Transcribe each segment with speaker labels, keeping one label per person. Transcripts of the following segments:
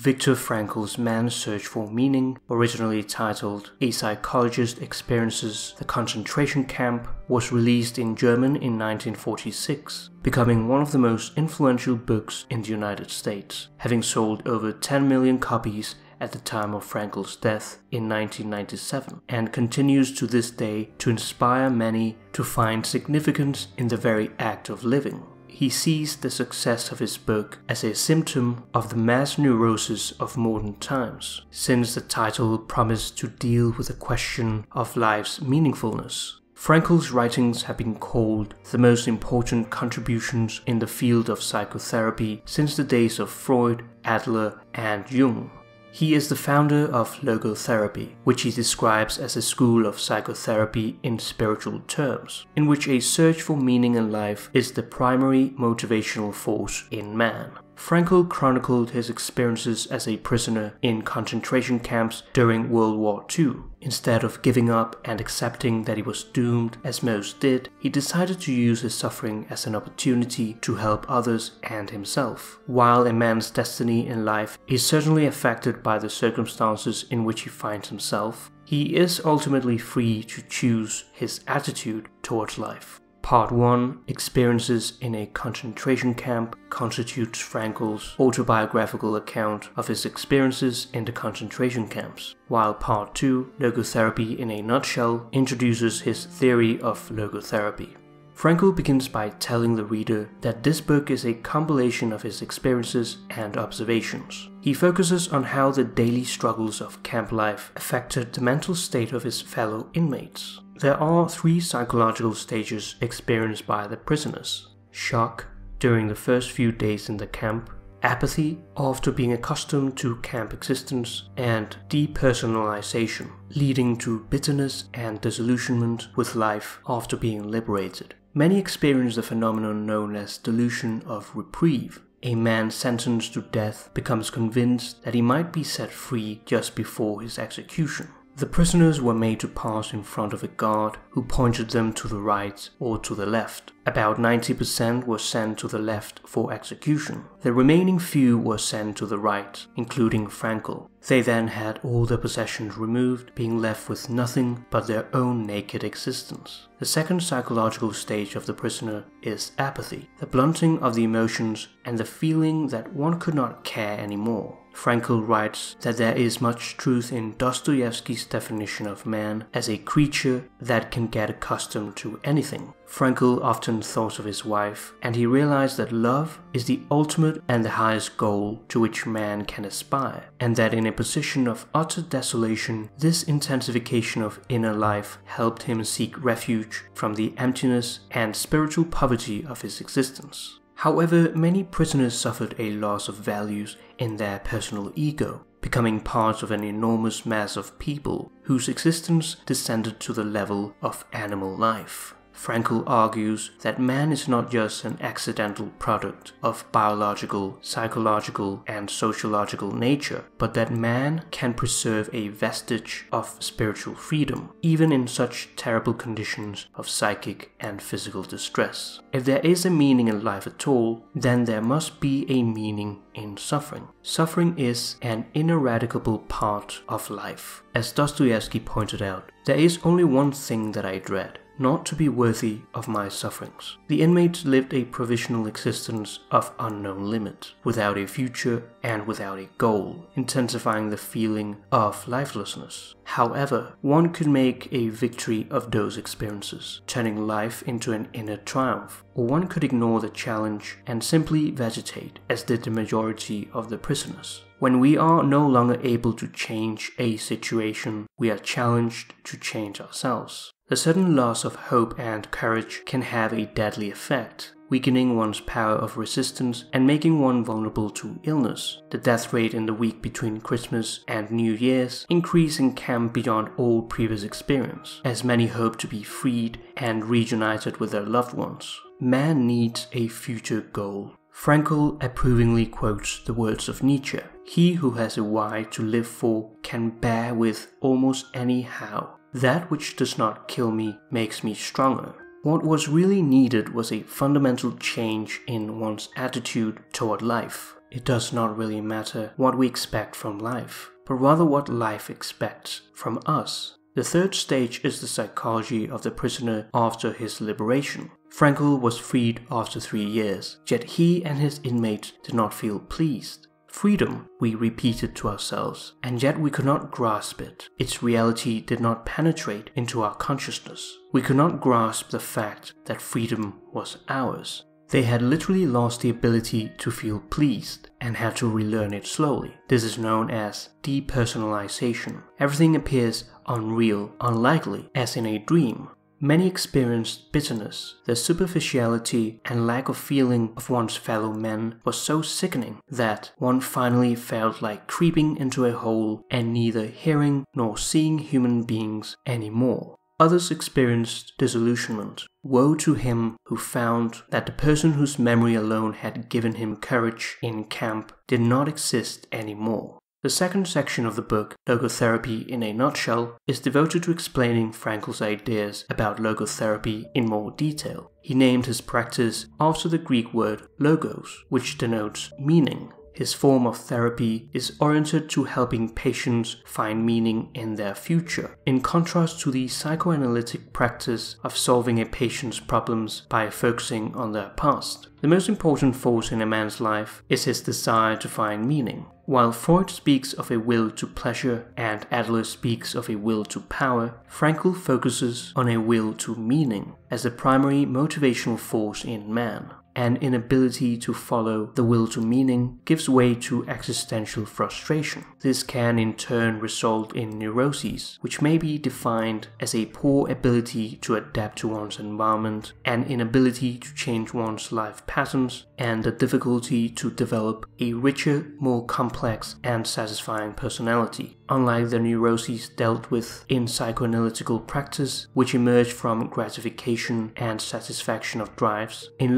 Speaker 1: Viktor Frankl's Man's Search for Meaning, originally titled A Psychologist Experiences the Concentration Camp, was released in German in 1946, becoming one of the most influential books in the United States, having sold over 10 million copies at the time of Frankl's death in 1997, and continues to this day to inspire many to find significance in the very act of living he sees the success of his book as a symptom of the mass neurosis of modern times, since the title promised to deal with the question of life's meaningfulness. Frankl's writings have been called the most important contributions in the field of psychotherapy since the days of Freud, Adler, and Jung. He is the founder of logotherapy, which he describes as a school of psychotherapy in spiritual terms, in which a search for meaning in life is the primary motivational force in man. Frankl chronicled his experiences as a prisoner in concentration camps during World War II. Instead of giving up and accepting that he was doomed, as most did, he decided to use his suffering as an opportunity to help others and himself. While a man's destiny in life is certainly affected by the circumstances in which he finds himself, he is ultimately free to choose his attitude towards life. Part 1 Experiences in a Concentration Camp constitutes Frankl's autobiographical account of his experiences in the concentration camps, while Part 2 Logotherapy in a Nutshell introduces his theory of logotherapy. Frankl begins by telling the reader that this book is a compilation of his experiences and observations. He focuses on how the daily struggles of camp life affected the mental state of his fellow inmates. There are three psychological stages experienced by the prisoners shock during the first few days in the camp, apathy after being accustomed to camp existence, and depersonalization, leading to bitterness and disillusionment with life after being liberated. Many experience the phenomenon known as delusion of reprieve. A man sentenced to death becomes convinced that he might be set free just before his execution. The prisoners were made to pass in front of a guard who pointed them to the right or to the left. About 90% were sent to the left for execution. The remaining few were sent to the right, including Frankl. They then had all their possessions removed, being left with nothing but their own naked existence. The second psychological stage of the prisoner is apathy, the blunting of the emotions and the feeling that one could not care anymore. Frankl writes that there is much truth in Dostoevsky's definition of man as a creature that can get accustomed to anything. Frankl often thought of his wife, and he realized that love is the ultimate and the highest goal to which man can aspire, and that in a position of utter desolation, this intensification of inner life helped him seek refuge from the emptiness and spiritual poverty of his existence. However, many prisoners suffered a loss of values in their personal ego, becoming part of an enormous mass of people whose existence descended to the level of animal life. Frankl argues that man is not just an accidental product of biological, psychological, and sociological nature, but that man can preserve a vestige of spiritual freedom, even in such terrible conditions of psychic and physical distress. If there is a meaning in life at all, then there must be a meaning in suffering. Suffering is an ineradicable part of life. As Dostoevsky pointed out, there is only one thing that I dread not to be worthy of my sufferings. The inmates lived a provisional existence of unknown limit, without a future and without a goal, intensifying the feeling of lifelessness. However, one could make a victory of those experiences, turning life into an inner triumph, or one could ignore the challenge and simply vegetate, as did the majority of the prisoners. When we are no longer able to change a situation, we are challenged to change ourselves. The sudden loss of hope and courage can have a deadly effect, weakening one's power of resistance and making one vulnerable to illness. The death rate in the week between Christmas and New Year's increased in camp beyond all previous experience, as many hope to be freed and reunited with their loved ones. Man needs a future goal. Frankl approvingly quotes the words of Nietzsche He who has a why to live for can bear with almost any how. That which does not kill me makes me stronger. What was really needed was a fundamental change in one's attitude toward life. it does not really matter what we expect from life, but rather what life expects from us. The third stage is the psychology of the prisoner after his liberation. Frankl was freed after three years, yet he and his inmates did not feel pleased. Freedom, we repeated to ourselves, and yet we could not grasp it. Its reality did not penetrate into our consciousness. We could not grasp the fact that freedom was ours. They had literally lost the ability to feel pleased and had to relearn it slowly. This is known as depersonalization. Everything appears unreal, unlikely, as in a dream. Many experienced bitterness. The superficiality and lack of feeling of one's fellow men was so sickening that one finally felt like creeping into a hole and neither hearing nor seeing human beings anymore. Others experienced disillusionment. Woe to him who found that the person whose memory alone had given him courage in camp did not exist anymore. The second section of the book, Logotherapy in a Nutshell, is devoted to explaining Frankl's ideas about logotherapy in more detail. He named his practice after the Greek word logos, which denotes meaning. His form of therapy is oriented to helping patients find meaning in their future, in contrast to the psychoanalytic practice of solving a patient's problems by focusing on their past. The most important force in a man's life is his desire to find meaning. While Freud speaks of a will to pleasure and Adler speaks of a will to power, Frankl focuses on a will to meaning as the primary motivational force in man and inability to follow the will to meaning gives way to existential frustration. This can in turn result in neuroses, which may be defined as a poor ability to adapt to one's environment, an inability to change one's life patterns, and the difficulty to develop a richer, more complex, and satisfying personality unlike the neuroses dealt with in psychoanalytical practice, which emerge from gratification and satisfaction of drives. In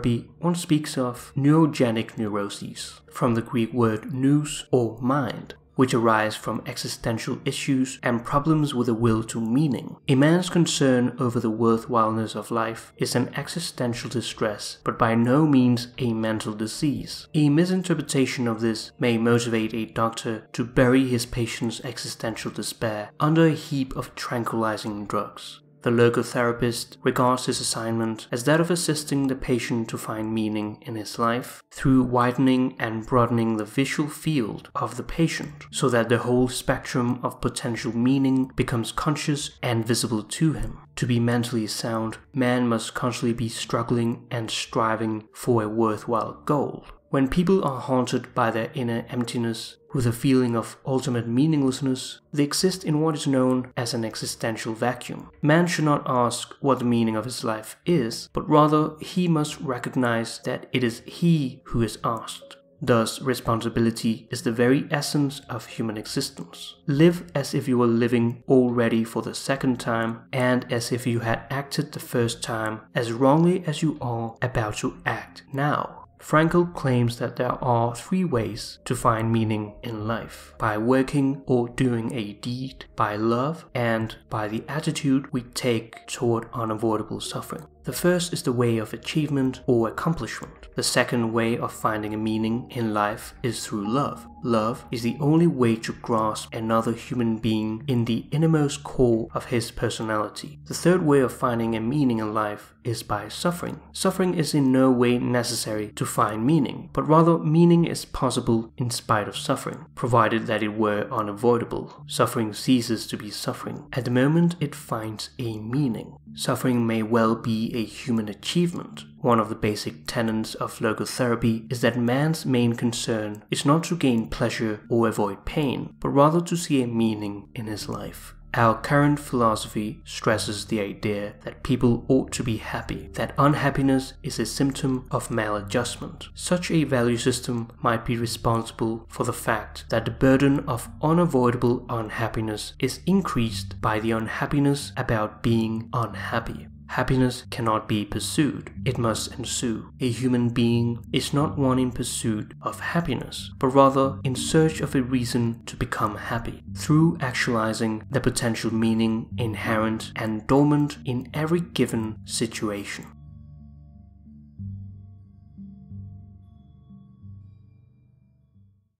Speaker 1: logotherapy, one speaks of noogenic neuroses, from the Greek word nous or mind, which arise from existential issues and problems with a will to meaning. A man's concern over the worthwhileness of life is an existential distress, but by no means a mental disease. A misinterpretation of this may motivate a doctor to bury his patient's existential despair under a heap of tranquilizing drugs. The logotherapist regards his assignment as that of assisting the patient to find meaning in his life through widening and broadening the visual field of the patient so that the whole spectrum of potential meaning becomes conscious and visible to him. To be mentally sound, man must constantly be struggling and striving for a worthwhile goal. When people are haunted by their inner emptiness, with a feeling of ultimate meaninglessness, they exist in what is known as an existential vacuum. Man should not ask what the meaning of his life is, but rather he must recognize that it is he who is asked. Thus, responsibility is the very essence of human existence. Live as if you were living already for the second time, and as if you had acted the first time as wrongly as you are about to act now. Frankl claims that there are three ways to find meaning in life by working or doing a deed, by love, and by the attitude we take toward unavoidable suffering. The first is the way of achievement or accomplishment. The second way of finding a meaning in life is through love. Love is the only way to grasp another human being in the innermost core of his personality. The third way of finding a meaning in life is by suffering. Suffering is in no way necessary to find meaning, but rather meaning is possible in spite of suffering, provided that it were unavoidable. Suffering ceases to be suffering. At the moment it finds a meaning. Suffering may well a human achievement. One of the basic tenets of logotherapy is that man's main concern is not to gain pleasure or avoid pain, but rather to see a meaning in his life. Our current philosophy stresses the idea that people ought to be happy, that unhappiness is a symptom of maladjustment. Such a value system might be responsible for the fact that the burden of unavoidable unhappiness is increased by the unhappiness about being unhappy. Happiness cannot be pursued, it must ensue. A human being is not one in pursuit of happiness, but rather in search of a reason to become happy, through actualizing the potential meaning inherent and dormant in every given situation.